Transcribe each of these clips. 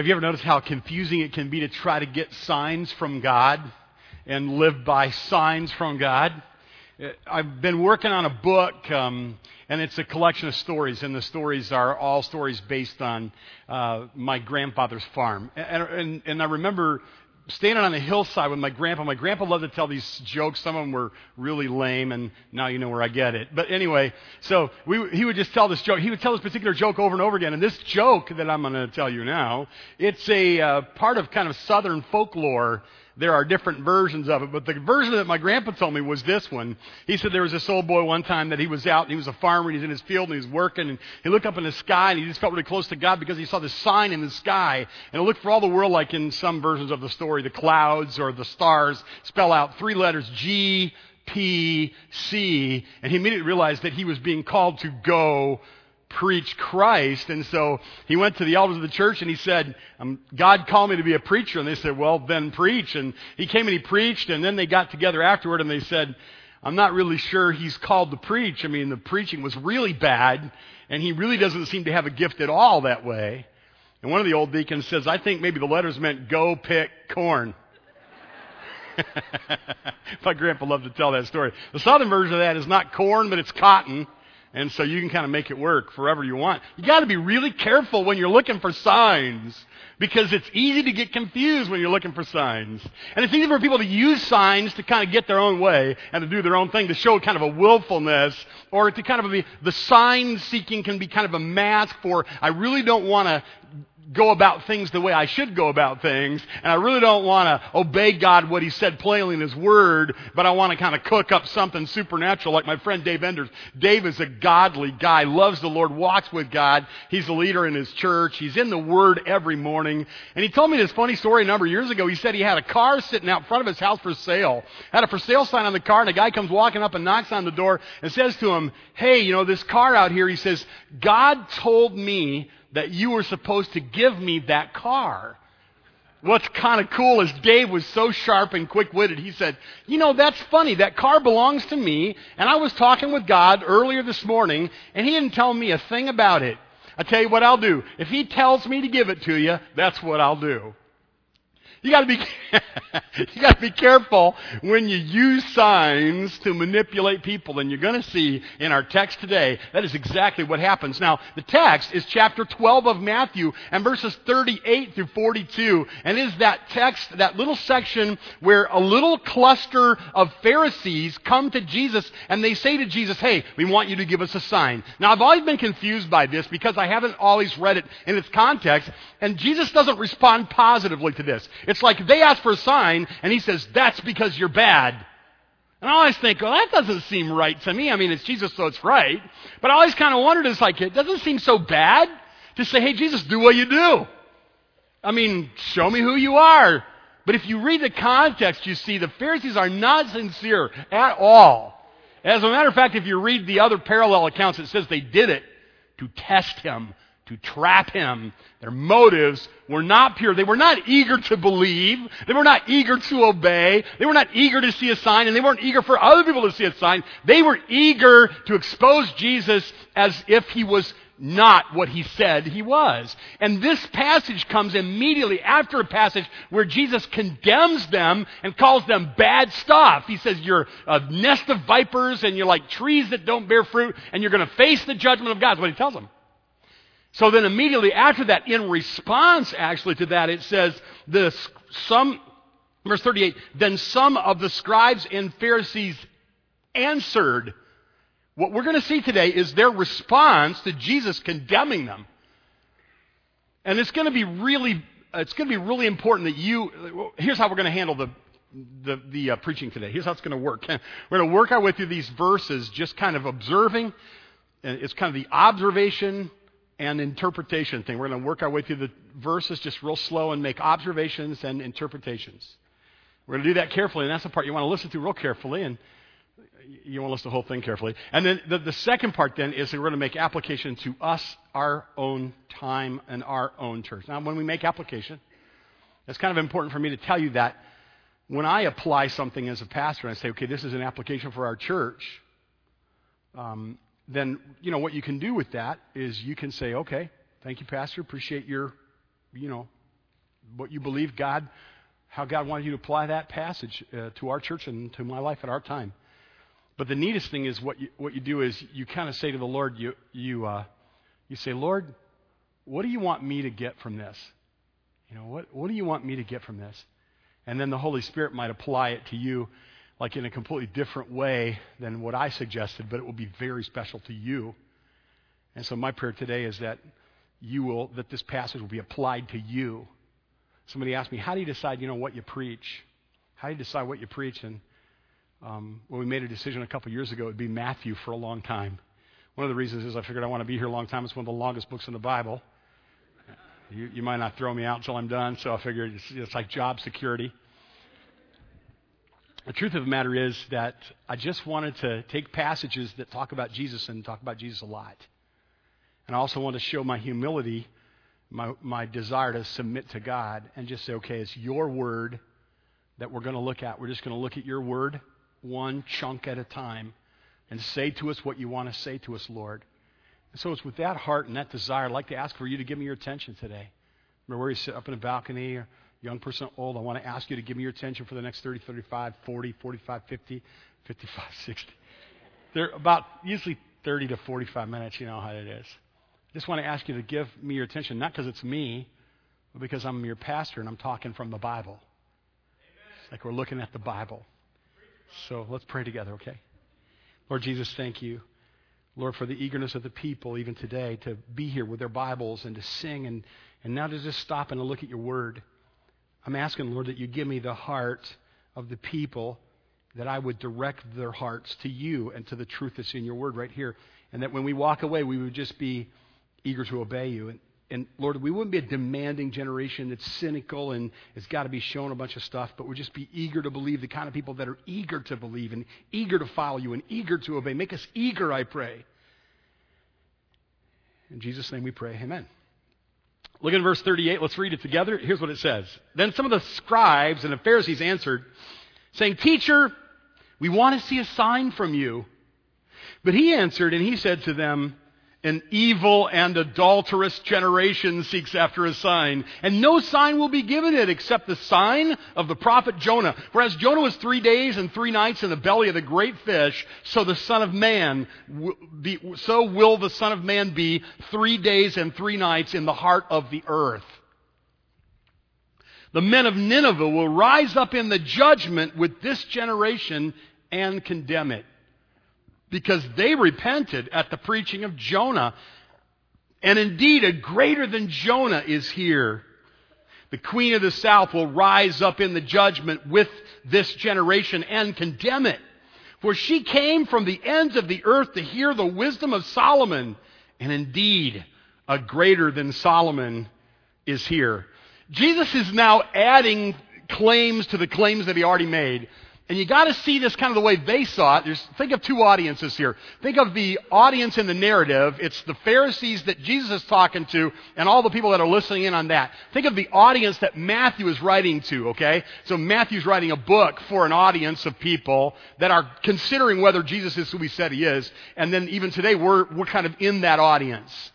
Have you ever noticed how confusing it can be to try to get signs from God and live by signs from God? I've been working on a book, um, and it's a collection of stories, and the stories are all stories based on uh, my grandfather's farm. And, and, and I remember standing on the hillside with my grandpa. My grandpa loved to tell these jokes. Some of them were really lame, and now you know where I get it. But anyway, so we, he would just tell this joke. He would tell this particular joke over and over again. And this joke that I'm going to tell you now, it's a uh, part of kind of Southern folklore there are different versions of it, but the version that my grandpa told me was this one. He said there was this old boy one time that he was out and he was a farmer and he's in his field and he's working and he looked up in the sky and he just felt really close to God because he saw this sign in the sky and it looked for all the world like in some versions of the story, the clouds or the stars spell out three letters G, P, C, and he immediately realized that he was being called to go preach Christ. And so he went to the elders of the church and he said, um, God called me to be a preacher. And they said, well, then preach. And he came and he preached. And then they got together afterward and they said, I'm not really sure he's called to preach. I mean, the preaching was really bad. And he really doesn't seem to have a gift at all that way. And one of the old deacons says, I think maybe the letters meant go pick corn. My grandpa loved to tell that story. The southern version of that is not corn, but it's cotton. And so you can kind of make it work forever you want. You got to be really careful when you're looking for signs because it's easy to get confused when you're looking for signs. And it's easy for people to use signs to kind of get their own way and to do their own thing, to show kind of a willfulness, or to kind of be, the sign seeking can be kind of a mask for, I really don't want to go about things the way I should go about things, and I really don't want to obey God what He said plainly in His Word, but I want to kind of cook up something supernatural like my friend Dave Enders. Dave is a godly guy, loves the Lord, walks with God. He's a leader in his church. He's in the Word every morning. And he told me this funny story a number of years ago. He said he had a car sitting out front of his house for sale, had a for sale sign on the car, and a guy comes walking up and knocks on the door and says to him, Hey, you know, this car out here, he says, God told me that you were supposed to give me that car. What's kind of cool is Dave was so sharp and quick witted. He said, You know, that's funny. That car belongs to me. And I was talking with God earlier this morning, and He didn't tell me a thing about it. I tell you what I'll do. If He tells me to give it to you, that's what I'll do. You gotta be, you gotta be careful when you use signs to manipulate people. And you're gonna see in our text today, that is exactly what happens. Now, the text is chapter 12 of Matthew and verses 38 through 42. And is that text, that little section where a little cluster of Pharisees come to Jesus and they say to Jesus, hey, we want you to give us a sign. Now, I've always been confused by this because I haven't always read it in its context. And Jesus doesn't respond positively to this. It's like they ask for a sign, and he says, That's because you're bad. And I always think, well, that doesn't seem right to me. I mean, it's Jesus, so it's right. But I always kind of wondered, it's like, it doesn't seem so bad to say, hey, Jesus, do what you do. I mean, show me who you are. But if you read the context, you see the Pharisees are not sincere at all. As a matter of fact, if you read the other parallel accounts, it says they did it to test him, to trap him. Their motives were not pure. They were not eager to believe. They were not eager to obey. They were not eager to see a sign, and they weren't eager for other people to see a sign. They were eager to expose Jesus as if he was not what he said he was. And this passage comes immediately after a passage where Jesus condemns them and calls them bad stuff. He says, You're a nest of vipers and you're like trees that don't bear fruit and you're going to face the judgment of God. That's what he tells them. So then immediately after that, in response actually to that, it says, the, some, verse 38, then some of the scribes and Pharisees answered. What we're going to see today is their response to Jesus condemning them. And it's going to be really, it's going to be really important that you, here's how we're going to handle the, the, the uh, preaching today. Here's how it's going to work. We're going to work our way through these verses, just kind of observing. And it's kind of the observation and interpretation thing. We're going to work our way through the verses just real slow and make observations and interpretations. We're going to do that carefully, and that's the part you want to listen to real carefully, and you want to listen to the whole thing carefully. And then the, the second part then is we're going to make application to us, our own time, and our own church. Now, when we make application, it's kind of important for me to tell you that when I apply something as a pastor and I say, okay, this is an application for our church, um, then you know what you can do with that is you can say, okay, thank you, Pastor, appreciate your, you know, what you believe God, how God wanted you to apply that passage uh, to our church and to my life at our time. But the neatest thing is what you, what you do is you kind of say to the Lord, you, you, uh, you say, Lord, what do you want me to get from this? You know, what, what do you want me to get from this? And then the Holy Spirit might apply it to you like in a completely different way than what I suggested, but it will be very special to you. And so my prayer today is that you will that this passage will be applied to you. Somebody asked me, "How do you decide, you know, what you preach? How do you decide what you preach?" And um, when we made a decision a couple years ago, it would be Matthew for a long time. One of the reasons is I figured I want to be here a long time. It's one of the longest books in the Bible. You, you might not throw me out until I'm done, so I figured it's, it's like job security. The truth of the matter is that I just wanted to take passages that talk about Jesus and talk about Jesus a lot. And I also want to show my humility, my, my desire to submit to God and just say, okay, it's your word that we're going to look at. We're just going to look at your word one chunk at a time and say to us what you want to say to us, Lord. And so it's with that heart and that desire, I'd like to ask for you to give me your attention today. Remember where you sit up in a balcony or young person, old, I want to ask you to give me your attention for the next 30, 35, 40, 45, 50, 55, 60. They're about usually 30 to 45 minutes, you know how it is. I just want to ask you to give me your attention, not because it's me, but because I'm your pastor and I'm talking from the Bible. It's like we're looking at the Bible. So let's pray together, okay? Lord Jesus, thank you. Lord, for the eagerness of the people, even today, to be here with their Bibles and to sing and, and now to just stop and to look at your word. I'm asking, Lord, that you give me the heart of the people, that I would direct their hearts to you and to the truth that's in your word right here. And that when we walk away, we would just be eager to obey you. And, and Lord, we wouldn't be a demanding generation that's cynical and has got to be shown a bunch of stuff, but we'd just be eager to believe, the kind of people that are eager to believe and eager to follow you and eager to obey. Make us eager, I pray. In Jesus' name we pray. Amen. Look at verse 38. Let's read it together. Here's what it says. Then some of the scribes and the Pharisees answered, saying, Teacher, we want to see a sign from you. But he answered and he said to them, an evil and adulterous generation seeks after a sign, and no sign will be given it except the sign of the prophet Jonah. For as Jonah was three days and three nights in the belly of the great fish, so the Son of Man, so will the Son of Man be three days and three nights in the heart of the earth. The men of Nineveh will rise up in the judgment with this generation and condemn it because they repented at the preaching of Jonah. And indeed, a greater than Jonah is here. The queen of the south will rise up in the judgment with this generation and condemn it. For she came from the ends of the earth to hear the wisdom of Solomon. And indeed, a greater than Solomon is here. Jesus is now adding claims to the claims that he already made. And you got to see this kind of the way they saw it. There's, think of two audiences here. Think of the audience in the narrative. It's the Pharisees that Jesus is talking to and all the people that are listening in on that. Think of the audience that Matthew is writing to, okay? So Matthew's writing a book for an audience of people that are considering whether Jesus is who he said he is. And then even today, we're, we're kind of in that audience.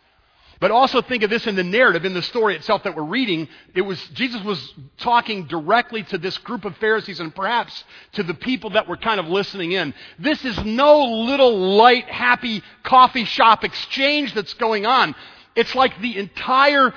But also think of this in the narrative, in the story itself that we're reading. It was, Jesus was talking directly to this group of Pharisees and perhaps to the people that were kind of listening in. This is no little light, happy coffee shop exchange that's going on. It's like the entire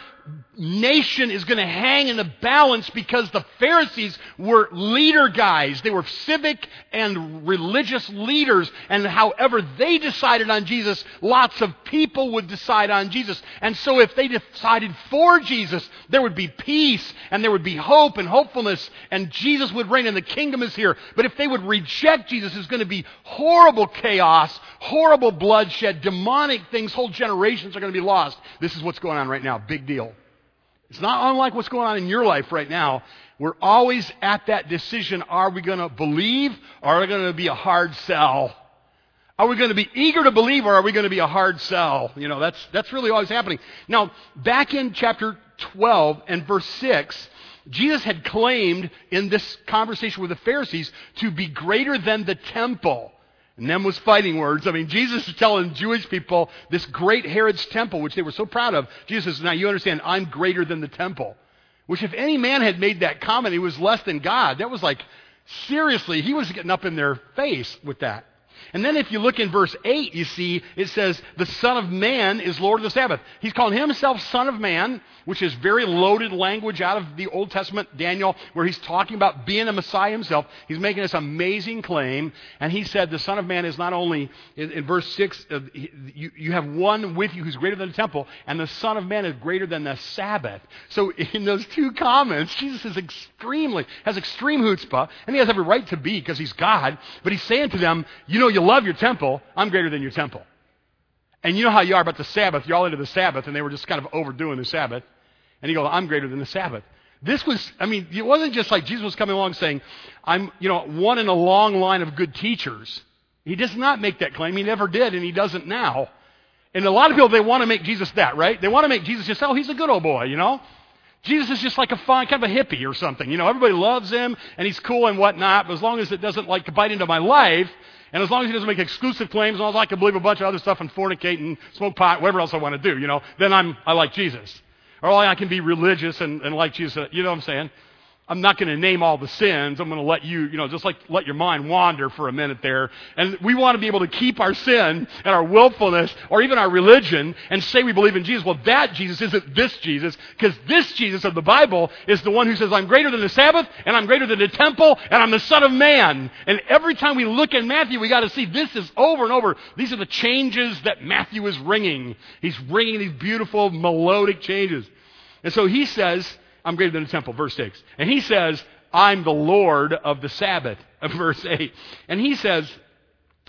nation is going to hang in the balance because the Pharisees were leader guys. They were civic and religious leaders. And however they decided on Jesus, lots of people would decide on Jesus. And so if they decided for Jesus, there would be peace and there would be hope and hopefulness and Jesus would reign and the kingdom is here. But if they would reject Jesus, there's going to be horrible chaos, horrible bloodshed, demonic things, whole generations are going to be lost. This is what's going on right now. Big deal. It's not unlike what's going on in your life right now. We're always at that decision are we going to believe or are we going to be a hard sell? Are we going to be eager to believe or are we going to be a hard sell? You know, that's, that's really always happening. Now, back in chapter 12 and verse 6, Jesus had claimed in this conversation with the Pharisees to be greater than the temple. Them was fighting words. I mean, Jesus is telling Jewish people this great Herod's temple, which they were so proud of. Jesus says, now you understand, I'm greater than the temple. Which, if any man had made that comment, he was less than God. That was like, seriously, he was getting up in their face with that. And then if you look in verse 8, you see it says, the Son of Man is Lord of the Sabbath. He's calling himself Son of Man, which is very loaded language out of the Old Testament, Daniel, where he's talking about being a Messiah himself. He's making this amazing claim. And he said, the Son of Man is not only, in, in verse 6, uh, you, you have one with you who's greater than the temple, and the Son of Man is greater than the Sabbath. So in those two comments, Jesus is extremely, has extreme chutzpah, and he has every right to be because he's God, but he's saying to them, you know, you love your temple, I'm greater than your temple. And you know how you are about the Sabbath. You're all into the Sabbath, and they were just kind of overdoing the Sabbath. And he goes, I'm greater than the Sabbath. This was, I mean, it wasn't just like Jesus was coming along saying, I'm, you know, one in a long line of good teachers. He does not make that claim. He never did, and he doesn't now. And a lot of people, they want to make Jesus that, right? They want to make Jesus just, oh, he's a good old boy, you know? Jesus is just like a fun, kind of a hippie or something. You know, everybody loves him, and he's cool and whatnot, but as long as it doesn't like bite into my life, and as long as he doesn't make exclusive claims, as long as I can believe a bunch of other stuff and fornicate and smoke pot, whatever else I want to do, you know, then I'm, I like Jesus. Or I can be religious and, and like Jesus. You know what I'm saying? I'm not going to name all the sins. I'm going to let you, you know, just like let your mind wander for a minute there. And we want to be able to keep our sin and our willfulness or even our religion and say we believe in Jesus. Well, that Jesus isn't this Jesus because this Jesus of the Bible is the one who says, I'm greater than the Sabbath and I'm greater than the temple and I'm the Son of Man. And every time we look in Matthew, we got to see this is over and over. These are the changes that Matthew is ringing. He's ringing these beautiful melodic changes. And so he says, I'm greater than the temple, verse 6. And he says, I'm the Lord of the Sabbath, verse 8. And he says,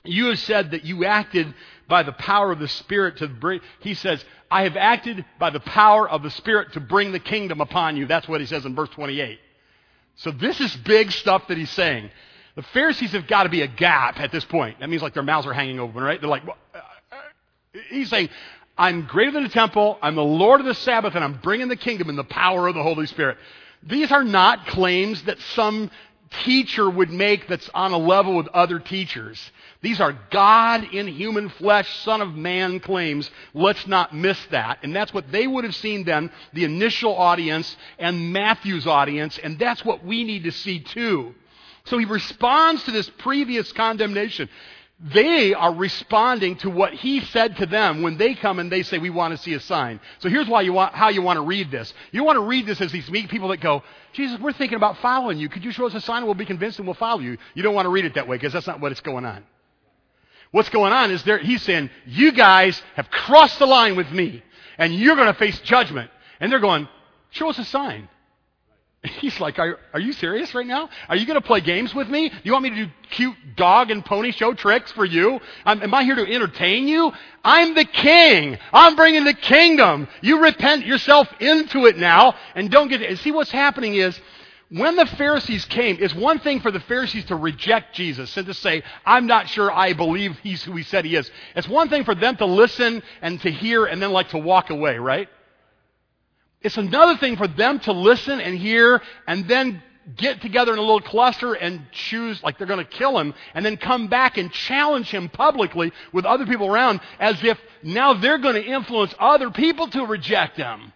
You have said that you acted by the power of the Spirit to bring, he says, I have acted by the power of the Spirit to bring the kingdom upon you. That's what he says in verse 28. So this is big stuff that he's saying. The Pharisees have got to be a gap at this point. That means like their mouths are hanging open, right? They're like, well, uh, uh, he's saying, I'm greater than the temple. I'm the Lord of the Sabbath, and I'm bringing the kingdom in the power of the Holy Spirit. These are not claims that some teacher would make that's on a level with other teachers. These are God in human flesh, Son of Man claims. Let's not miss that. And that's what they would have seen then, the initial audience and Matthew's audience, and that's what we need to see too. So he responds to this previous condemnation. They are responding to what he said to them when they come and they say, We want to see a sign. So here's why you want, how you want to read this. You want to read this as these meek people that go, Jesus, we're thinking about following you. Could you show us a sign and we'll be convinced and we'll follow you? You don't want to read it that way because that's not what it's going on. What's going on is there, he's saying, You guys have crossed the line with me and you're going to face judgment. And they're going, Show us a sign. He's like, are, are you serious right now? Are you going to play games with me? Do you want me to do cute dog and pony show tricks for you? I'm, am I here to entertain you? I'm the king. I'm bringing the kingdom. You repent yourself into it now and don't get it. See, what's happening is when the Pharisees came, it's one thing for the Pharisees to reject Jesus and to say, I'm not sure I believe he's who he said he is. It's one thing for them to listen and to hear and then like to walk away, right? It's another thing for them to listen and hear and then get together in a little cluster and choose like they're going to kill him and then come back and challenge him publicly with other people around as if now they're going to influence other people to reject him.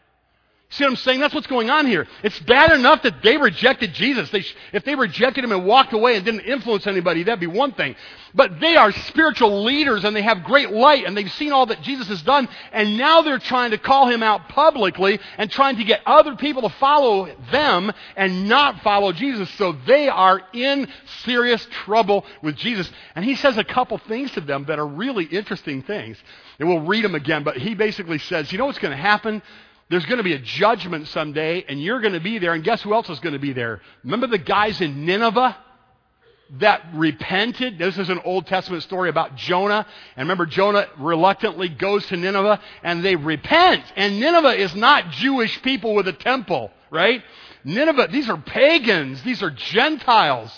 See what I'm saying? That's what's going on here. It's bad enough that they rejected Jesus. They sh- if they rejected him and walked away and didn't influence anybody, that'd be one thing. But they are spiritual leaders and they have great light and they've seen all that Jesus has done and now they're trying to call him out publicly and trying to get other people to follow them and not follow Jesus. So they are in serious trouble with Jesus. And he says a couple things to them that are really interesting things. And we'll read them again, but he basically says, you know what's going to happen? There's going to be a judgment someday, and you're going to be there, and guess who else is going to be there? Remember the guys in Nineveh that repented? This is an Old Testament story about Jonah. And remember, Jonah reluctantly goes to Nineveh, and they repent. And Nineveh is not Jewish people with a temple, right? Nineveh, these are pagans, these are Gentiles.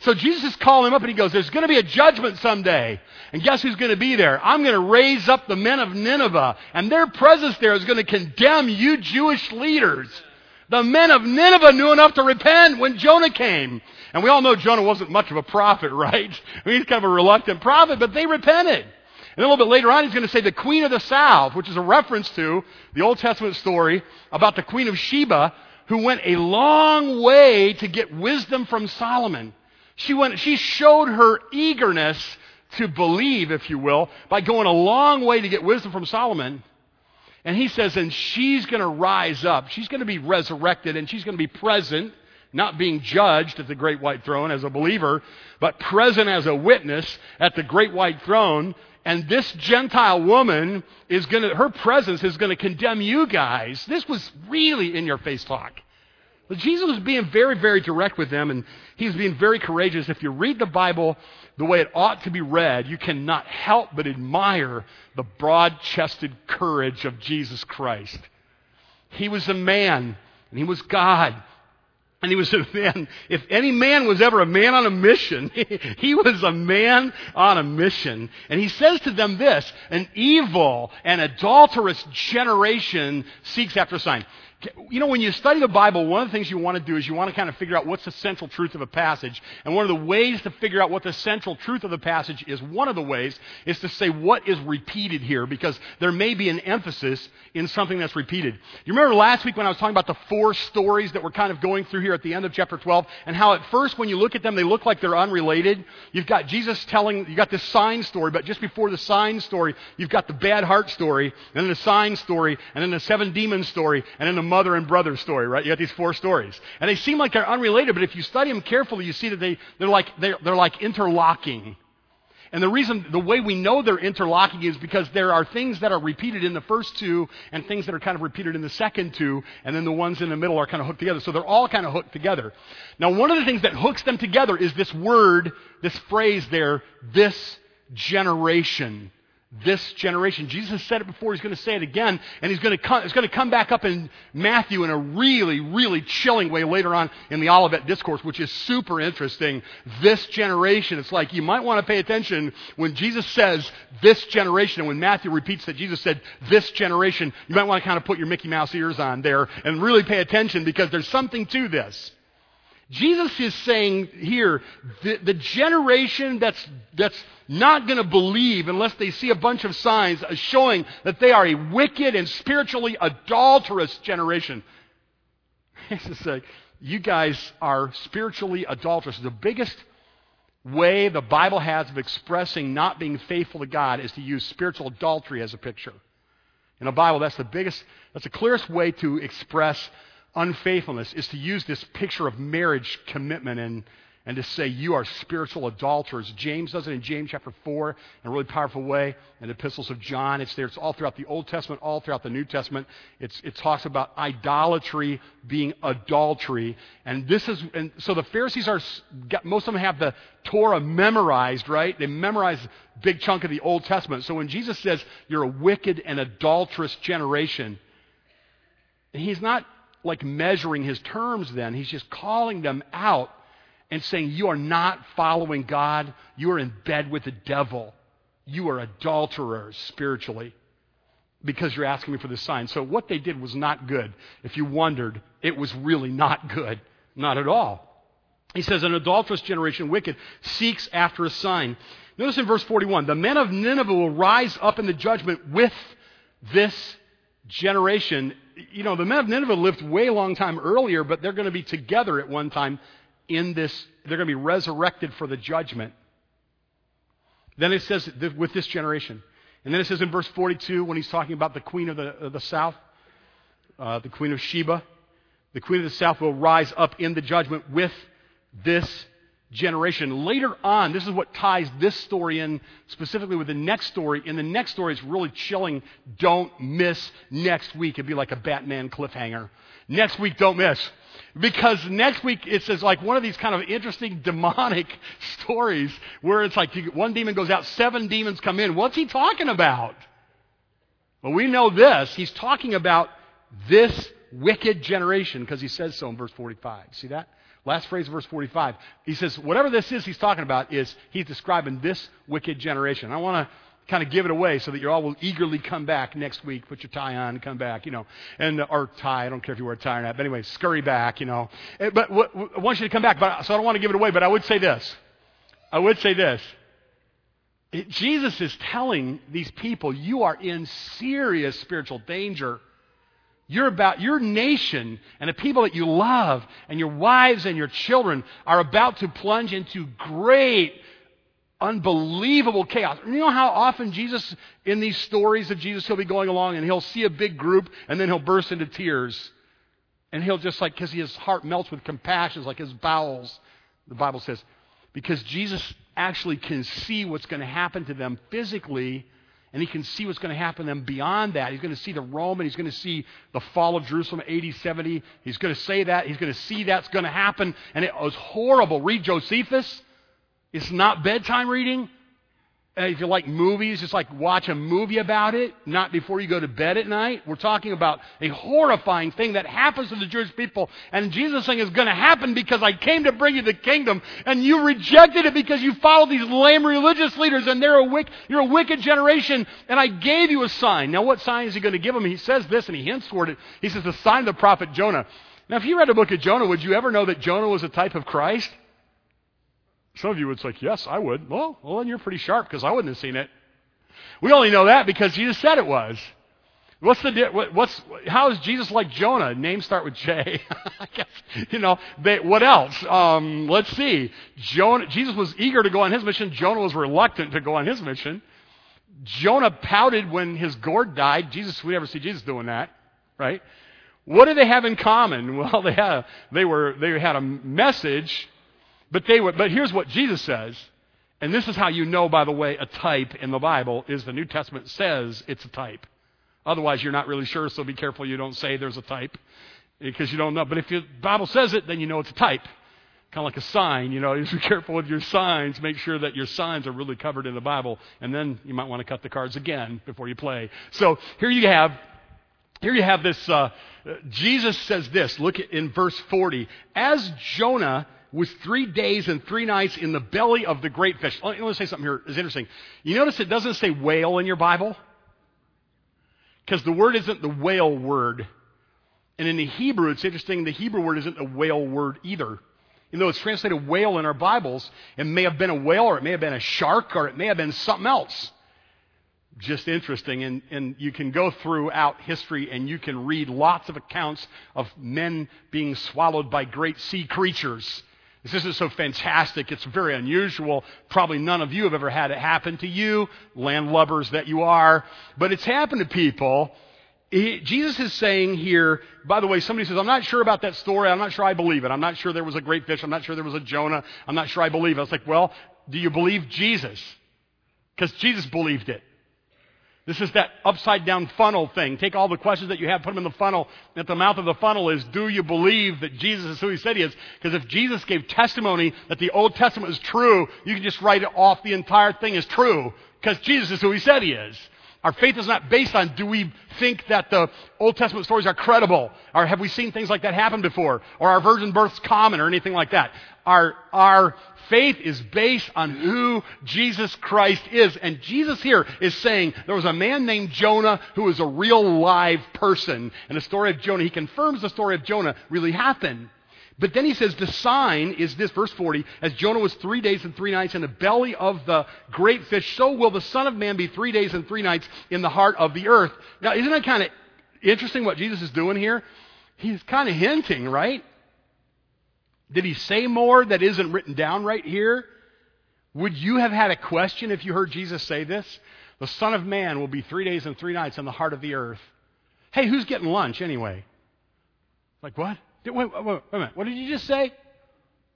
So Jesus is calling him up and he goes, There's going to be a judgment someday. And guess who's going to be there? I'm going to raise up the men of Nineveh. And their presence there is going to condemn you Jewish leaders. The men of Nineveh knew enough to repent when Jonah came. And we all know Jonah wasn't much of a prophet, right? I mean, he's kind of a reluctant prophet, but they repented. And a little bit later on, he's going to say the Queen of the South, which is a reference to the Old Testament story about the Queen of Sheba who went a long way to get wisdom from Solomon. She went, she showed her eagerness to believe, if you will, by going a long way to get wisdom from Solomon. And he says, and she's going to rise up. She's going to be resurrected and she's going to be present, not being judged at the great white throne as a believer, but present as a witness at the great white throne. And this Gentile woman is going to, her presence is going to condemn you guys. This was really in your face talk. But Jesus was being very, very direct with them, and he was being very courageous. If you read the Bible the way it ought to be read, you cannot help but admire the broad chested courage of Jesus Christ. He was a man, and he was God. And he was a man. If any man was ever a man on a mission, he was a man on a mission. And he says to them this an evil and adulterous generation seeks after a sign. You know, when you study the Bible, one of the things you want to do is you want to kind of figure out what's the central truth of a passage. And one of the ways to figure out what the central truth of the passage is, one of the ways, is to say what is repeated here, because there may be an emphasis in something that's repeated. You remember last week when I was talking about the four stories that we're kind of going through here at the end of chapter 12, and how at first when you look at them, they look like they're unrelated? You've got Jesus telling, you've got this sign story, but just before the sign story, you've got the bad heart story, and then the sign story, and then the seven demons story, and then the mother and brother story, right? You got these four stories. And they seem like they're unrelated, but if you study them carefully, you see that they, they're, like, they're, they're like interlocking. And the reason, the way we know they're interlocking is because there are things that are repeated in the first two and things that are kind of repeated in the second two, and then the ones in the middle are kind of hooked together. So they're all kind of hooked together. Now, one of the things that hooks them together is this word, this phrase there, this generation this generation. Jesus said it before, he's going to say it again, and he's going to come, it's going to come back up in Matthew in a really, really chilling way later on in the Olivet Discourse, which is super interesting. This generation, it's like you might want to pay attention when Jesus says this generation, and when Matthew repeats that Jesus said this generation, you might want to kind of put your Mickey Mouse ears on there and really pay attention because there's something to this. Jesus is saying here, the, the generation that's, that's not going to believe unless they see a bunch of signs showing that they are a wicked and spiritually adulterous generation. It's like, you guys are spiritually adulterous. The biggest way the Bible has of expressing not being faithful to God is to use spiritual adultery as a picture. In the Bible, that's the biggest, that's the clearest way to express unfaithfulness is to use this picture of marriage commitment and, and to say you are spiritual adulterers. James does it in James chapter 4 in a really powerful way. In the epistles of John, it's there. It's all throughout the Old Testament, all throughout the New Testament. It's, it talks about idolatry being adultery. And this is, and so the Pharisees are, most of them have the Torah memorized, right? They memorize a big chunk of the Old Testament. So when Jesus says you're a wicked and adulterous generation, he's not like measuring his terms then. He's just calling them out and saying, You are not following God. You are in bed with the devil. You are adulterers spiritually because you're asking me for this sign. So what they did was not good. If you wondered, it was really not good. Not at all. He says, An adulterous generation, wicked, seeks after a sign. Notice in verse 41 the men of Nineveh will rise up in the judgment with this generation you know, the men of Nineveh lived way long time earlier, but they're going to be together at one time in this, they're going to be resurrected for the judgment. Then it says with this generation. And then it says in verse 42 when he's talking about the queen of the, of the south, uh, the queen of Sheba, the queen of the south will rise up in the judgment with this generation. Later on, this is what ties this story in specifically with the next story. In the next story, it's really chilling. Don't miss next week. It'd be like a Batman cliffhanger. Next week, don't miss. Because next week it's says like one of these kind of interesting demonic stories where it's like one demon goes out, seven demons come in. What's he talking about? Well, we know this. He's talking about this wicked generation because he says so in verse 45. See that? Last phrase verse 45. He says, whatever this is he's talking about is he's describing this wicked generation. I want to kind of give it away so that you all will eagerly come back next week. Put your tie on, come back, you know, and or tie. I don't care if you wear a tie or not. But anyway, scurry back, you know. Eh, but I want you to come back. But so I don't want to give it away. But I would say this. I would say this. It, Jesus is telling these people, you are in serious spiritual danger You're about your nation and the people that you love and your wives and your children are about to plunge into great, unbelievable chaos. You know how often Jesus, in these stories of Jesus, he'll be going along and he'll see a big group and then he'll burst into tears. And he'll just like, because his heart melts with compassion, like his bowels, the Bible says, because Jesus actually can see what's going to happen to them physically and he can see what's going to happen to them beyond that. He's going to see the Rome, and he's going to see the fall of Jerusalem AD 70. He's going to say that. He's going to see that's going to happen. And it was horrible. Read Josephus. It's not bedtime reading Uh, if you like movies, just like watch a movie about it, not before you go to bed at night. We're talking about a horrifying thing that happens to the Jewish people. And Jesus saying is going to happen because I came to bring you the kingdom and you rejected it because you followed these lame religious leaders and they're a wick, you're a wicked generation and I gave you a sign. Now what sign is he going to give them? He says this and he hints toward it. He says the sign of the prophet Jonah. Now if you read a book of Jonah, would you ever know that Jonah was a type of Christ? Some of you would say, Yes, I would. Well, well, then you're pretty sharp because I wouldn't have seen it. We only know that because Jesus said it was. What's the what's how is Jesus like Jonah? Names start with J. I guess you know. They, what else? Um, let's see. Jonah. Jesus was eager to go on his mission. Jonah was reluctant to go on his mission. Jonah pouted when his gourd died. Jesus, we never see Jesus doing that, right? What do they have in common? Well, they had they were they had a message but they were, but here's what Jesus says. And this is how you know, by the way, a type in the Bible is the New Testament says it's a type. Otherwise, you're not really sure, so be careful you don't say there's a type because you don't know. But if the Bible says it, then you know it's a type. Kind of like a sign, you know, you be careful with your signs. Make sure that your signs are really covered in the Bible. And then you might want to cut the cards again before you play. So here you have, here you have this, uh, Jesus says this. Look in verse 40. As Jonah was three days and three nights in the belly of the great fish. Let me say something here is interesting. You notice it doesn't say whale in your Bible? Because the word isn't the whale word. And in the Hebrew, it's interesting, the Hebrew word isn't a whale word either. Even though it's translated whale in our Bibles, it may have been a whale or it may have been a shark or it may have been something else just interesting. And, and you can go throughout history and you can read lots of accounts of men being swallowed by great sea creatures. This isn't so fantastic. It's very unusual. Probably none of you have ever had it happen to you, landlubbers that you are. But it's happened to people. He, Jesus is saying here, by the way, somebody says, I'm not sure about that story. I'm not sure I believe it. I'm not sure there was a great fish. I'm not sure there was a Jonah. I'm not sure I believe it. I was like, well, do you believe Jesus? Because Jesus believed it. This is that upside down funnel thing. Take all the questions that you have, put them in the funnel. At the mouth of the funnel is, do you believe that Jesus is who he said he is? Because if Jesus gave testimony that the Old Testament is true, you can just write it off the entire thing as true. Because Jesus is who he said he is. Our faith is not based on do we think that the Old Testament stories are credible? Or have we seen things like that happen before? Or are virgin births common or anything like that? Our, our faith is based on who Jesus Christ is. And Jesus here is saying there was a man named Jonah who was a real live person. And the story of Jonah, he confirms the story of Jonah really happened. But then he says the sign is this, verse 40, as Jonah was three days and three nights in the belly of the great fish, so will the Son of Man be three days and three nights in the heart of the earth. Now, isn't that kind of interesting what Jesus is doing here? He's kind of hinting, right? Did he say more that isn't written down right here? Would you have had a question if you heard Jesus say this? The Son of Man will be three days and three nights in the heart of the earth. Hey, who's getting lunch anyway? Like, what? Wait, wait, wait, wait a minute. What did you just say?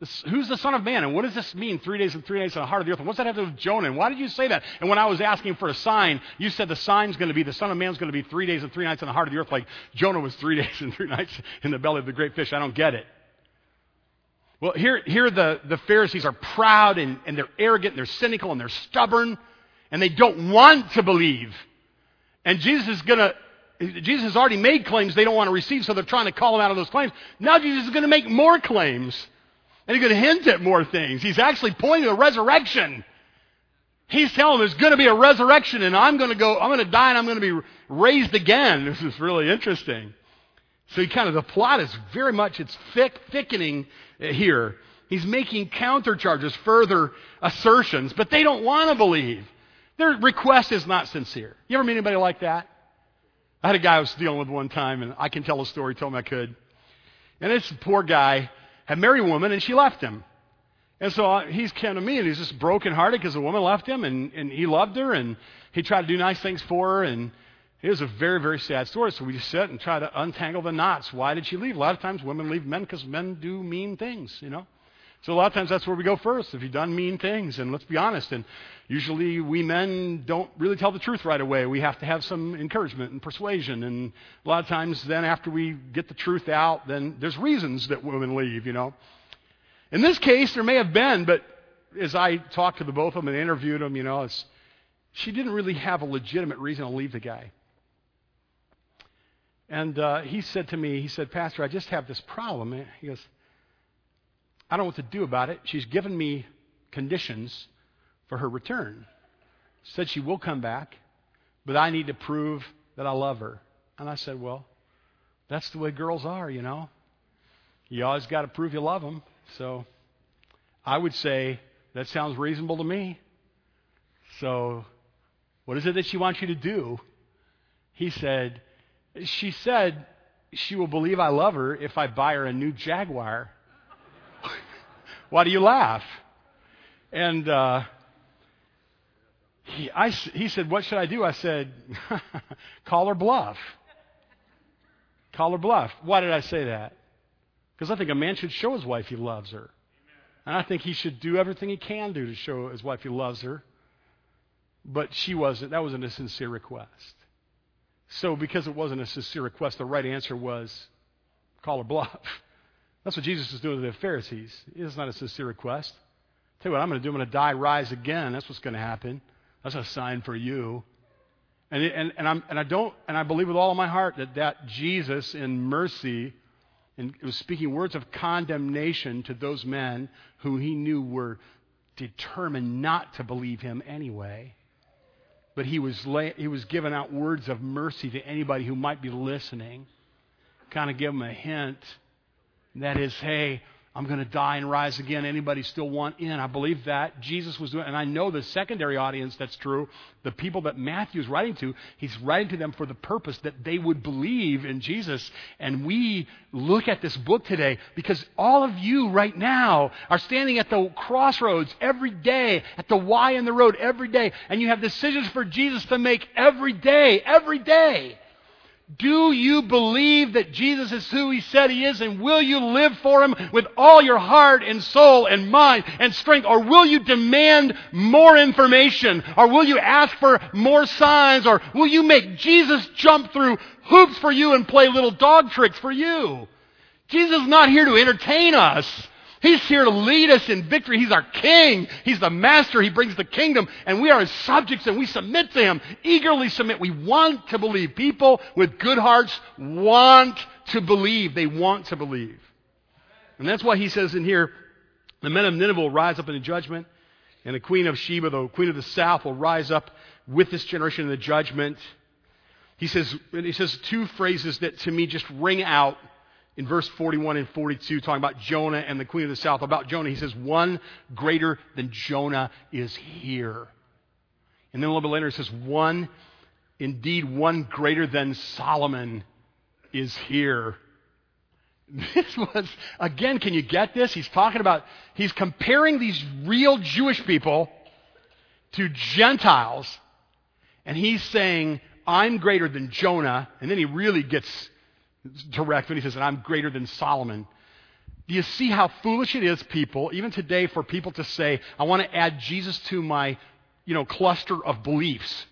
This, who's the Son of Man? And what does this mean, three days and three nights in the heart of the earth? And what's that have to do with Jonah? And why did you say that? And when I was asking for a sign, you said the sign's going to be the Son of Man's going to be three days and three nights in the heart of the earth, like Jonah was three days and three nights in the belly of the great fish. I don't get it. Well, here, here the, the Pharisees are proud and, and they're arrogant and they're cynical and they're stubborn and they don't want to believe. And Jesus is going to Jesus has already made claims they don't want to receive, so they're trying to call him out of those claims. Now Jesus is going to make more claims. And he's going to hint at more things. He's actually pointing to the resurrection. He's telling them there's going to be a resurrection, and I'm going to go, I'm going to die, and I'm going to be raised again. This is really interesting. So he kind of, the plot is very much, it's thick, thickening uh, here. He's making countercharges, further assertions, but they don't want to believe. Their request is not sincere. You ever meet anybody like that? I had a guy I was dealing with one time, and I can tell a story, told him I could. And this poor guy had married a woman, and she left him. And so uh, he's come to me, and he's just brokenhearted because the woman left him, and, and he loved her, and he tried to do nice things for her, and it was a very, very sad story. So we just sit and try to untangle the knots. Why did she leave? A lot of times women leave men because men do mean things, you know. So a lot of times that's where we go first. If you've done mean things, and let's be honest, and usually we men don't really tell the truth right away. We have to have some encouragement and persuasion, and a lot of times then after we get the truth out, then there's reasons that women leave, you know. In this case, there may have been, but as I talked to the both of them and interviewed them, you know, she didn't really have a legitimate reason to leave the guy. And uh, he said to me, he said, Pastor, I just have this problem. He goes, I don't know what to do about it. She's given me conditions for her return. Said she will come back, but I need to prove that I love her. And I said, Well, that's the way girls are, you know. You always got to prove you love them. So I would say that sounds reasonable to me. So what is it that she wants you to do? He said, She said she will believe I love her if I buy her a new Jaguar. Why do you laugh? And uh, he, I, he said, What should I do? I said, Call her bluff. Call her bluff. Why did I say that? Because I think a man should show his wife he loves her. And I think he should do everything he can do to show his wife he loves her. But she wasn't. That wasn't a sincere request. So, because it wasn't a sincere request, the right answer was call her bluff. That's what Jesus was doing to the Pharisees. It's not a sincere request. Tell you what, I'm going to do. I'm going to die, rise again. That's what's going to happen. That's a sign for you. And, and, and, I'm, and I don't, and I believe with all of my heart that, that Jesus, in mercy, and was speaking words of condemnation to those men who he knew were determined not to believe him anyway. But he was, lay, he was giving out words of mercy to anybody who might be listening, kind of give them a hint that is, hey, I'm going to die and rise again. Anybody still want in? I believe that Jesus was doing, and I know the secondary audience that's true. The people that Matthew is writing to, he's writing to them for the purpose that they would believe in Jesus. And we look at this book today because all of you right now are standing at the crossroads every day, at the Y in the road every day, and you have decisions for Jesus to make every day, every day. Do you believe that Jesus is who he said he is and will you live for him with all your heart and soul and mind and strength? Or will you demand more information? Or will you ask for more signs? Or will you make Jesus jump through hoops for you and play little dog tricks for you? Jesus is not here to entertain us. He's here to lead us in victory. He's our king. He's the master. He brings the kingdom, and we are his subjects, and we submit to him. Eagerly submit. We want to believe. People with good hearts want to believe. They want to believe. And that's why he says in here, the men of Nineveh will rise up in the judgment, and the queen of Sheba, the queen of the south, will rise up with this generation in the judgment. He says, he says two phrases that to me just ring out in verse 41 and 42, talking about Jonah and the queen of the south. About Jonah, he says, One greater than Jonah is here. And then a little bit later, he says, One, indeed, one greater than Solomon is here. This was, again, can you get this? He's talking about, he's comparing these real Jewish people to Gentiles. And he's saying, I'm greater than Jonah. And then he really gets direct when he says, and I'm greater than Solomon. Do you see how foolish it is, people, even today, for people to say, I want to add Jesus to my, you know, cluster of beliefs?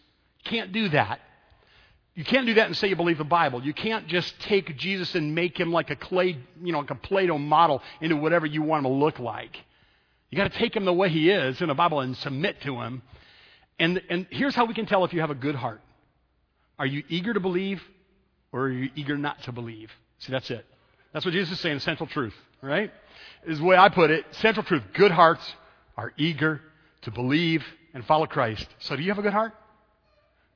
Can't do that. You can't do that and say you believe the Bible. You can't just take Jesus and make him like a clay, you know, like a Play-Doh model into whatever you want him to look like. You got to take him the way he is in the Bible and submit to him. And, and here's how we can tell if you have a good heart. Are you eager to believe or are you eager not to believe? See, that's it. That's what Jesus is saying, central truth, right? Is the way I put it. Central truth. Good hearts are eager to believe and follow Christ. So do you have a good heart?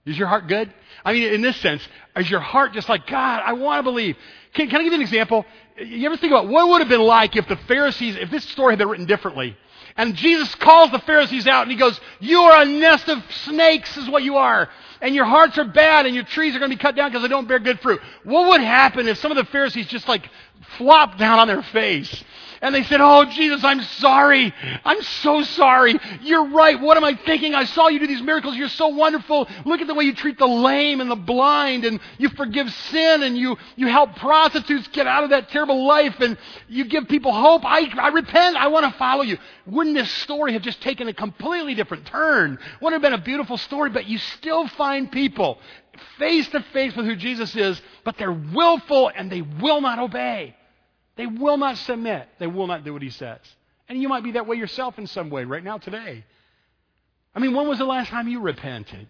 Is your heart good? I mean, in this sense, is your heart just like, God, I want to believe? Can, can I give you an example? You ever think about what would have been like if the Pharisees, if this story had been written differently? And Jesus calls the Pharisees out and he goes, You are a nest of snakes, is what you are. and your hearts are bad and your trees are going to be cut down because they don't bear good fruit. What would happen if some of the Pharisees just like flopped down on their face and they said, Oh, Jesus, I'm sorry. I'm so sorry. You're right. What am I thinking? I saw you do these miracles. You're so wonderful. Look at the way you treat the lame and the blind, and you forgive sin, and you, you help prostitutes get out of that terrible life, and you give people hope. I, I repent. I want to follow you. Wouldn't this story have just taken a completely different turn? Wouldn't have been a beautiful story, but you still find people face to face with who Jesus is, but they're willful and they will not obey. They will not submit. They will not do what he says. And you might be that way yourself in some way right now, today. I mean, when was the last time you repented?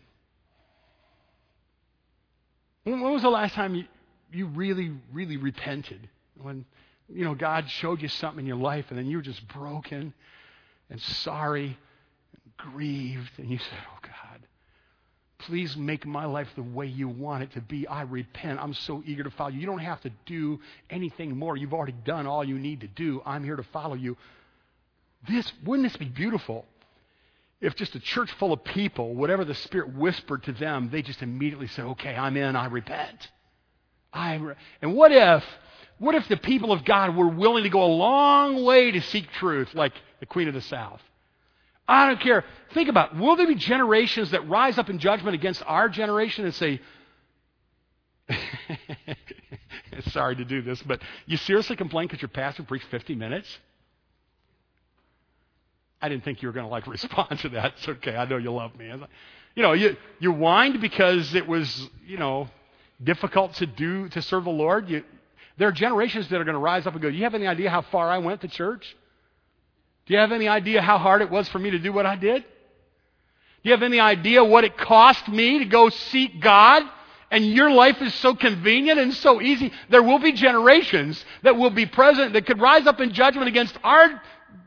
When, was the last time you, you really, really repented? When, you know, God showed you something in your life and then you were just broken and sorry and grieved and you said, oh, God, Please make my life the way you want it to be. I repent. I'm so eager to follow you. You don't have to do anything more. You've already done all you need to do. I'm here to follow you. This wouldn't this be beautiful? If just a church full of people, whatever the Spirit whispered to them, they just immediately said, "Okay, I'm in. I repent." I re-. and what if, what if the people of God were willing to go a long way to seek truth, like the Queen of the South? I don't care. Think about it. will there be generations that rise up in judgment against our generation and say, sorry to do this, but you seriously complain because your pastor preached 50 minutes? I didn't think you were going to like respond to that. It's okay. I know you love me. You know, you, you whined because it was, you know, difficult to do, to serve the Lord. You, there are generations that are going to rise up and go, you have any idea how far I went to church? Do you have any idea how hard it was for me to do what I did? Do you have any idea what it cost me to go seek God? And your life is so convenient and so easy. There will be generations that will be present that could rise up in judgment against our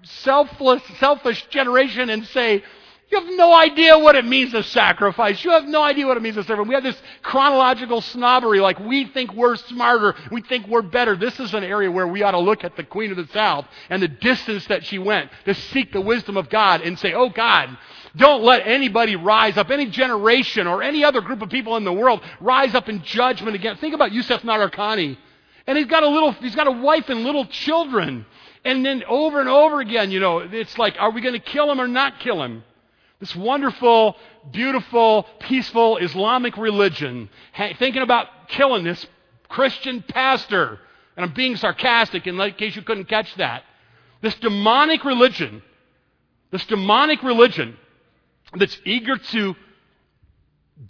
selfless, selfish generation and say, you have no idea what it means to sacrifice. You have no idea what it means to serve. we have this chronological snobbery, like we think we're smarter, we think we're better. This is an area where we ought to look at the Queen of the South and the distance that she went to seek the wisdom of God and say, oh God, don't let anybody rise up, any generation or any other group of people in the world rise up in judgment again. Think about Yusuf Narakani. And he's got a little, he's got a wife and little children. And then over and over again, you know, it's like, are we going to kill him or not kill him? This wonderful, beautiful, peaceful Islamic religion, thinking about killing this Christian pastor. And I'm being sarcastic in case you couldn't catch that. This demonic religion, this demonic religion that's eager to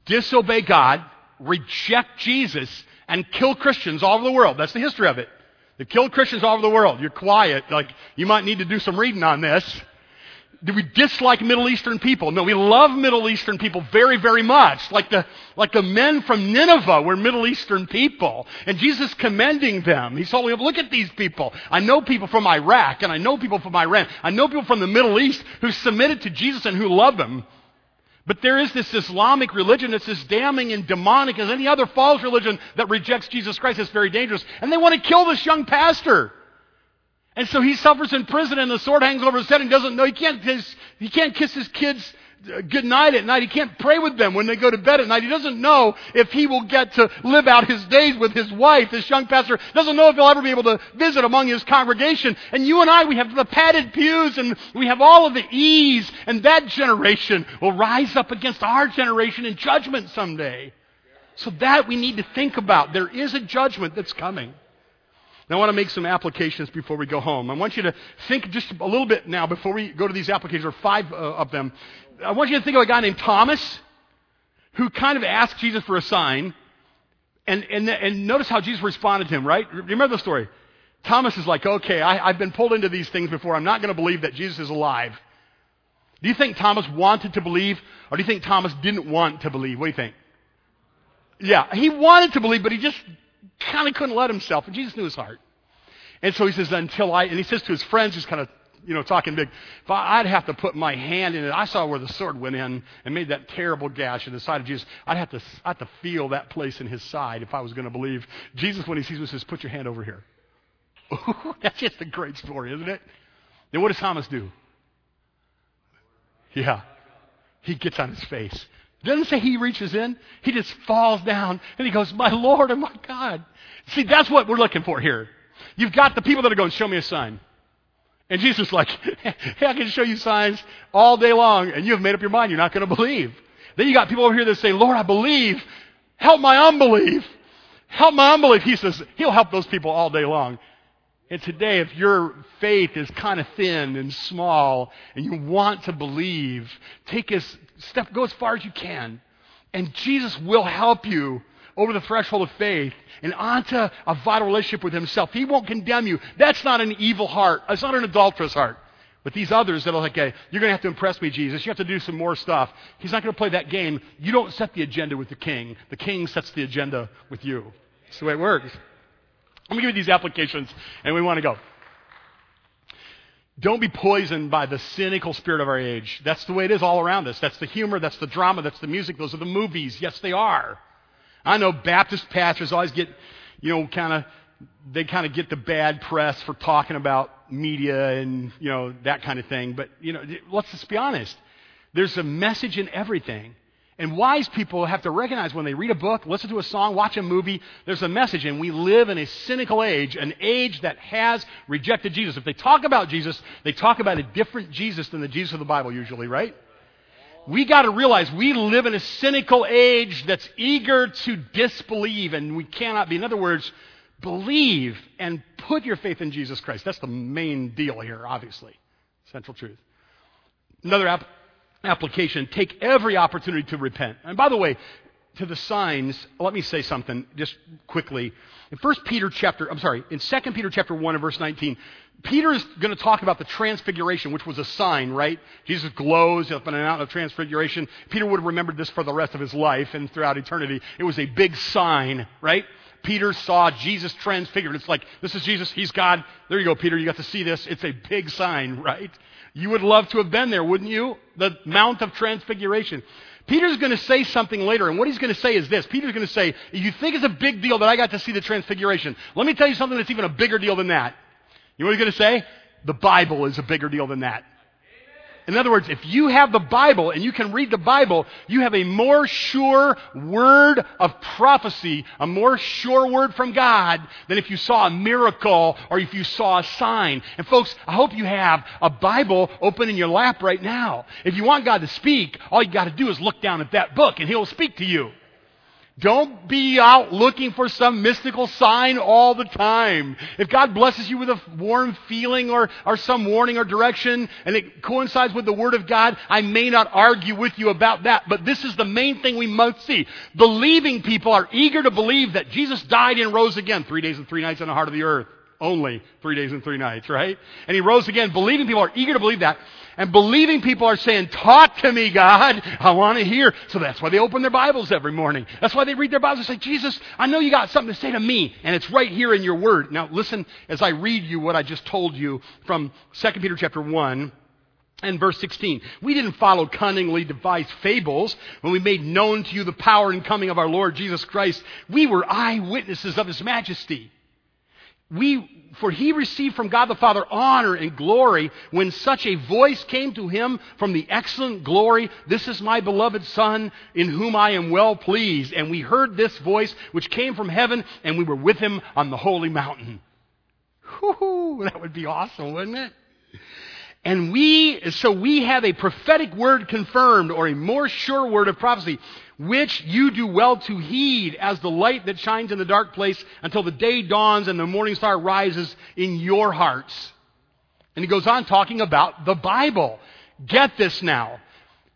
disobey God, reject Jesus, and kill Christians all over the world. That's the history of it. They killed Christians all over the world. You're quiet. Like, you might need to do some reading on this do we dislike Middle Eastern people? No, we love Middle Eastern people very, very much. Like the, like the men from Nineveh were Middle Eastern people. And Jesus commending them. He's told me, look at these people. I know people from Iraq and I know people from Iran. I know people from the Middle East who submitted to Jesus and who love him. But there is this Islamic religion that's as damning and demonic as any other false religion that rejects Jesus Christ. It's very dangerous. And they want to kill this young pastor. And so he suffers in prison and the sword hangs over his head and doesn't know. He can't, his, he can't kiss his kids uh, good night at night. He can't pray with them when they go to bed at night. He doesn't know if he will get to live out his days with his wife. This young pastor doesn't know if he'll ever be able to visit among his congregation. And you and I, we have the padded pews and we have all of the ease. And that generation will rise up against our generation in judgment someday. So that we need to think about. There is a judgment that's coming. Now, I want to make some applications before we go home. I want you to think just a little bit now before we go to these applications, or five uh, of them. I want you to think of a guy named Thomas who kind of asked Jesus for a sign. And, and, and notice how Jesus responded to him, right? Remember the story. Thomas is like, okay, I, I've been pulled into these things before. I'm not going to believe that Jesus is alive. Do you think Thomas wanted to believe, or do you think Thomas didn't want to believe? What do you think? Yeah, he wanted to believe, but he just kind of couldn't let himself. And Jesus knew his heart. And so he says, until I, and he says to his friends, he's kind of, you know, talking big, if I'd have to put my hand in it. I saw where the sword went in and made that terrible gash in the side of Jesus. I'd have to, I'd have to feel that place in his side if I was going to believe. Jesus, when he sees me, says, put your hand over here. That's just a great story, isn't it? Then what does Thomas do? Yeah. He gets on his face. Doesn't say he reaches in. He just falls down and he goes, My Lord and my God. See, that's what we're looking for here. You've got the people that are going, Show me a sign. And Jesus is like, Hey, I can show you signs all day long, and you have made up your mind you're not going to believe. Then you got people over here that say, Lord, I believe. Help my unbelief. Help my unbelief. He says, He'll help those people all day long. And today, if your faith is kind of thin and small and you want to believe, take a step, go as far as you can. And Jesus will help you over the threshold of faith and onto a vital relationship with Himself. He won't condemn you. That's not an evil heart. It's not an adulterous heart. But these others that are like, hey, you're going to have to impress me, Jesus. You have to do some more stuff. He's not going to play that game. You don't set the agenda with the king. The king sets the agenda with you. That's the way it works. Let me give you these applications, and we want to go. Don't be poisoned by the cynical spirit of our age. That's the way it is all around us. That's the humor, that's the drama, that's the music, those are the movies. Yes, they are. I know Baptist pastors always get, you know, kind of, they kind of get the bad press for talking about media and, you know, that kind of thing. But, you know, let's just be honest. There's a message in everything. And wise people have to recognize when they read a book, listen to a song, watch a movie, there's a message. And we live in a cynical age, an age that has rejected Jesus. If they talk about Jesus, they talk about a different Jesus than the Jesus of the Bible, usually, right? We got to realize we live in a cynical age that's eager to disbelieve, and we cannot be. In other words, believe and put your faith in Jesus Christ. That's the main deal here, obviously. Central truth. Another app application, take every opportunity to repent. And by the way, to the signs, let me say something just quickly. In 1 Peter chapter, I'm sorry, in 2 Peter chapter 1 and verse 19, Peter is going to talk about the transfiguration, which was a sign, right? Jesus glows up in and out of transfiguration. Peter would have remembered this for the rest of his life and throughout eternity. It was a big sign, right? Peter saw Jesus transfigured. It's like, this is Jesus, he's God. There you go, Peter, you got to see this. It's a big sign, right? You would love to have been there, wouldn't you? The Mount of Transfiguration. Peter's going to say something later, and what he's going to say is this. Peter's going to say, you think it's a big deal that I got to see the Transfiguration, let me tell you something that's even a bigger deal than that. You know what he's going to say? The Bible is a bigger deal than that. In other words, if you have the Bible and you can read the Bible, you have a more sure word of prophecy, a more sure word from God than if you saw a miracle or if you saw a sign. And folks, I hope you have a Bible open in your lap right now. If you want God to speak, all you got to do is look down at that book and He'll speak to you. Don't be out looking for some mystical sign all the time. If God blesses you with a warm feeling or, or some warning or direction and it coincides with the Word of God, I may not argue with you about that, but this is the main thing we must see. Believing people are eager to believe that Jesus died and rose again three days and three nights in the heart of the earth. Only three days and three nights, right? And he rose again. Believing people are eager to believe that. And believing people are saying, talk to me, God. I want to hear. So that's why they open their Bibles every morning. That's why they read their Bibles and say, Jesus, I know you got something to say to me. And it's right here in your word. Now listen as I read you what I just told you from 2 Peter chapter 1 and verse 16. We didn't follow cunningly devised fables when we made known to you the power and coming of our Lord Jesus Christ. We were eyewitnesses of his majesty we, for he received from God the Father honor and glory when such a voice came to him from the excellent glory, This is my beloved Son, in whom I am well pleased. And we heard this voice which came from heaven, and we were with him on the holy mountain. Whoo, that would be awesome, wouldn't it? And we, so we have a prophetic word confirmed, or a more sure word of prophecy which you do well to heed as the light that shines in the dark place until the day dawns and the morning star rises in your hearts. And he goes on talking about the Bible. Get this now.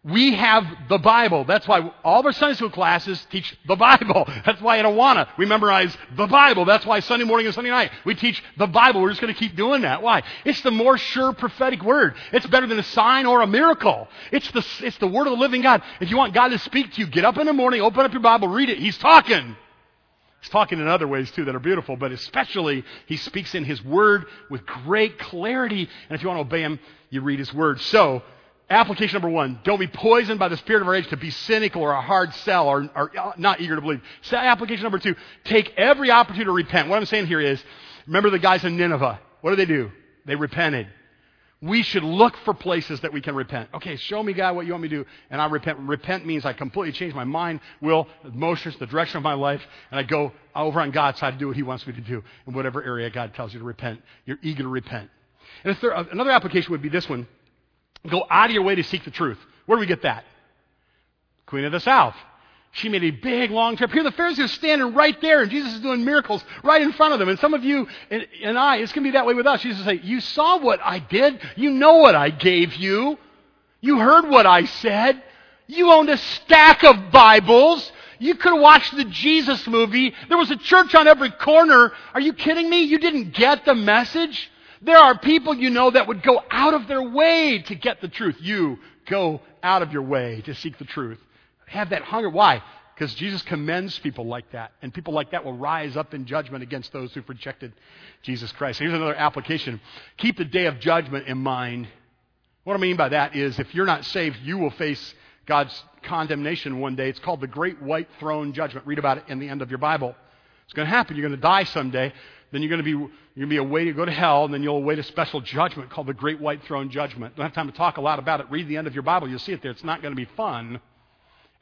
We have the Bible. That's why all of our Sunday school classes teach the Bible. That's why at Awana we memorize the Bible. That's why Sunday morning and Sunday night we teach the Bible. We're just going to keep doing that. Why? It's the more sure prophetic word. It's better than a sign or a miracle. It's the, it's the word of the living God. If you want God to speak to you, get up in the morning, open up your Bible, read it. He's talking. He's talking in other ways too that are beautiful, but especially he speaks in his word with great clarity. And if you want to obey him, you read his word. So, Application number one, don't be poisoned by the spirit of our age to be cynical or a hard sell or, or uh, not eager to believe. So application number two, take every opportunity to repent. What I'm saying here is, remember the guys in Nineveh. What did they do? They repented. we should look for places that we can repent. Okay, show me, God, what you want me to do, and I repent. Repent means I completely change my mind, will, emotions, the direction of my life, and I go over on God's side to do what He wants me to do in whatever area God tells you to repent. You're eager to repent. And third, another application would be this one go out of your way to seek the truth. Where do we get that? Queen of the South. She made a big, long trip. Here the Pharisees are standing right there, and Jesus is doing miracles right in front of them. And some of you and, and I, it's going to be that way with us. Jesus will say, You saw what I did. You know what I gave you. You heard what I said. You owned a stack of Bibles. You could have watched the Jesus movie. There was a church on every corner. Are you kidding me? You didn't get the message? There are people you know that would go out of their way to get the truth. You go out of your way to seek the truth have that hunger. Why? Because Jesus commends people like that. And people like that will rise up in judgment against those who've rejected Jesus Christ. Here's another application keep the day of judgment in mind. What I mean by that is if you're not saved, you will face God's condemnation one day. It's called the Great White Throne Judgment. Read about it in the end of your Bible. It's going to happen. You're going to die someday. Then you're going to be, you're going to be a way to go to hell, and then you'll await a special judgment called the Great White Throne Judgment. Don't have time to talk a lot about it. Read the end of your Bible. You'll see it there. It's not going to be fun.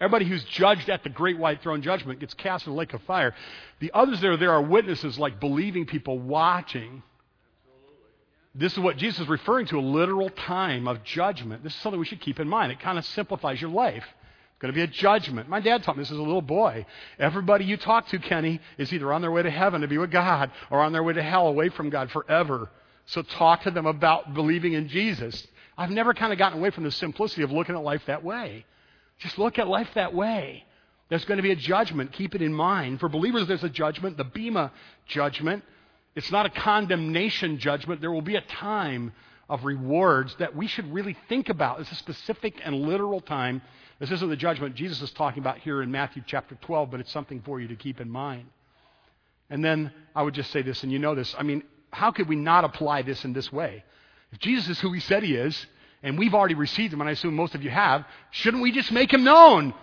Everybody who's judged at the great white throne judgment gets cast in the lake of fire. The others there, there are witnesses like believing people watching. This is what Jesus is referring to a literal time of judgment. This is something we should keep in mind. It kind of simplifies your life. Going to be a judgment. My dad taught me this as a little boy. Everybody you talk to, Kenny, is either on their way to heaven to be with God or on their way to hell away from God forever. So talk to them about believing in Jesus. I've never kind of gotten away from the simplicity of looking at life that way. Just look at life that way. There's going to be a judgment. Keep it in mind. For believers, there's a judgment, the Bema judgment. It's not a condemnation judgment. There will be a time of rewards that we should really think about. It's a specific and literal time. This isn't the judgment Jesus is talking about here in Matthew chapter 12, but it's something for you to keep in mind. And then I would just say this, and you know this. I mean, how could we not apply this in this way? If Jesus is who he said he is, and we've already received him, and I assume most of you have, shouldn't we just make him known?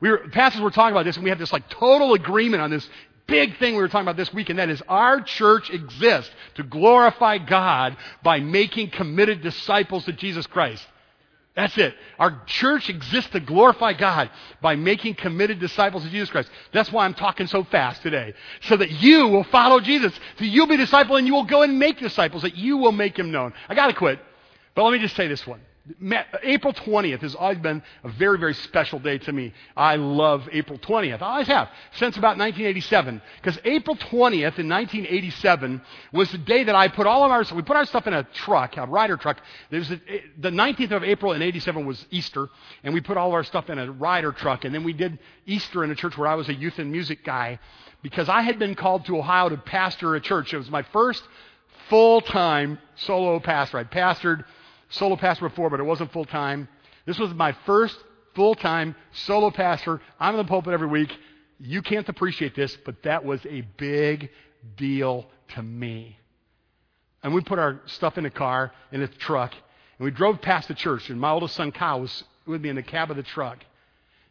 We were, pastors were talking about this, and we had this like total agreement on this big thing we were talking about this week, and that is our church exists to glorify God by making committed disciples of Jesus Christ. That's it. Our church exists to glorify God by making committed disciples of Jesus Christ. That's why I'm talking so fast today. So that you will follow Jesus. So you'll be a disciple and you will go and make disciples, that you will make him known. I gotta quit. But let me just say this one. April 20th has always been a very, very special day to me. I love April 20th. I always have, since about 1987. Because April 20th in 1987 was the day that I put all of our, we put our stuff in a truck, a Ryder truck. There's a, eh, the 19th of April in 87 was Easter, and we put all of our stuff in a Ryder truck. And then we did Easter in a church where I was a youth and music guy. Because I had been called to Ohio to pastor a church. It was my first full time solo pastor. I pastored solo pastor before, but it wasn't full time. This was my first full time solo pastor. I'm in the pulpit every week. You can't appreciate this, but that was a big deal to me. And we put our stuff in the car, in the truck, and we drove past the church. And my oldest son, Kyle, was with me in the cab of the truck.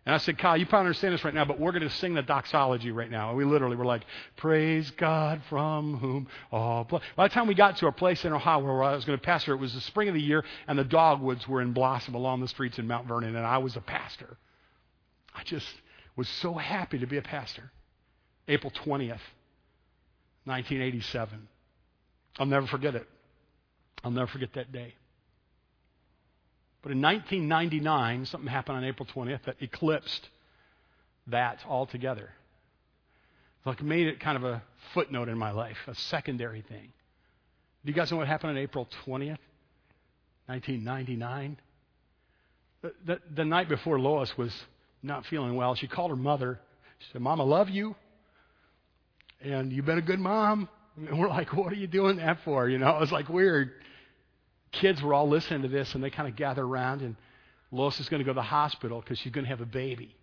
And I said, Kyle, you probably understand this right now, but we're going to sing the doxology right now. And we literally were like, Praise God from whom all. By the time we got to our place in Ohio where I was going to pastor, it was the spring of the year, and the dogwoods were in blossom along the streets in Mount Vernon, and I was a pastor. I just was so happy to be a pastor. April 20th, 1987. I'll never forget it. I'll never forget that day. But in 1999, something happened on April 20th that eclipsed that altogether. Like made it kind of a footnote in my life, a secondary thing. Do you guys know what happened on April 20th, 1999? The, the, the night before Lois was not feeling well, she called her mother. She said, Mom, I love you. And you've been a good mom. And we're like, what are you doing that for? You know, it was like weird kids were all listening to this, and they kind of gather around, and Lois is going to go to the hospital because she's going to have a baby.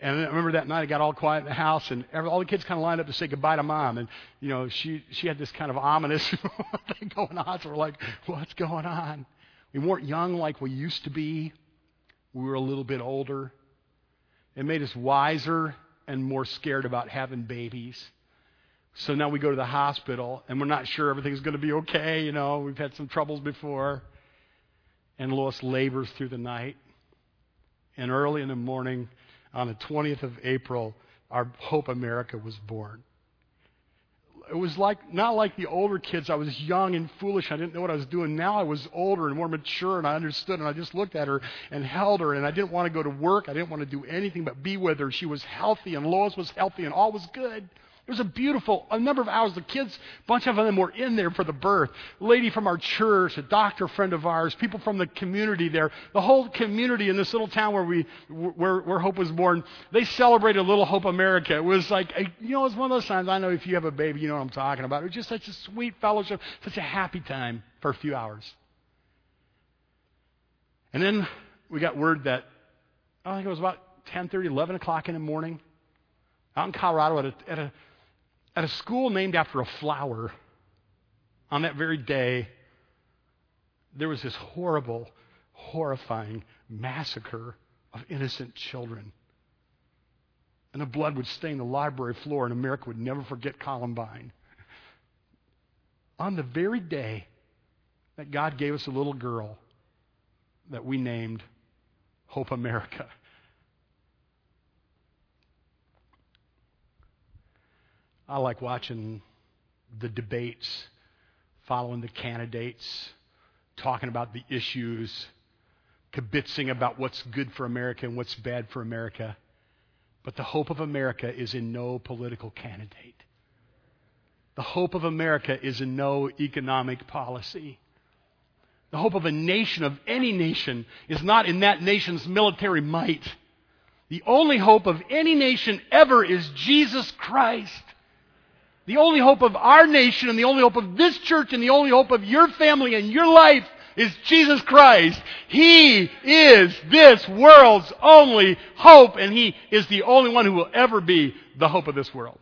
And I remember that night, it got all quiet in the house, and all the kids kind of lined up to say goodbye to mom. And, you know, she, she had this kind of ominous thing going on. So we're like, what's going on? We weren't young like we used to be. We were a little bit older. It made us wiser and more scared about having babies. So now we go to the hospital, and we're not sure everything's going to be okay. You know, we've had some troubles before. And Lois labors through the night. And early in the morning, on the 20th of April, our Hope America was born. It was like not like the older kids. I was young and foolish. I didn't know what I was doing. Now I was older and more mature, and I understood. And I just looked at her and held her, and I didn't want to go to work. I didn't want to do anything but be with her. She was healthy, and Lois was healthy, and all was good. It was a beautiful, a number of hours. The kids, a bunch of them were in there for the birth. A lady from our church, a doctor friend of ours, people from the community there, the whole community in this little town where we, where, where Hope was born, they celebrated Little Hope America. It was like, a, you know, it was one of those times, I know if you have a baby, you know what I'm talking about. It was just such a sweet fellowship, such a happy time for a few hours. And then we got word that, I think it was about 10:30, 11 o'clock in the morning, out in Colorado at a, at a at a school named after a flower, on that very day, there was this horrible, horrifying massacre of innocent children. And the blood would stain the library floor, and America would never forget Columbine. On the very day that God gave us a little girl that we named Hope America. I like watching the debates, following the candidates, talking about the issues, kibitzing about what's good for America and what's bad for America. But the hope of America is in no political candidate. The hope of America is in no economic policy. The hope of a nation, of any nation, is not in that nation's military might. The only hope of any nation ever is Jesus Christ. The only hope of our nation and the only hope of this church and the only hope of your family and your life is Jesus Christ. He is this world's only hope, and He is the only one who will ever be the hope of this world.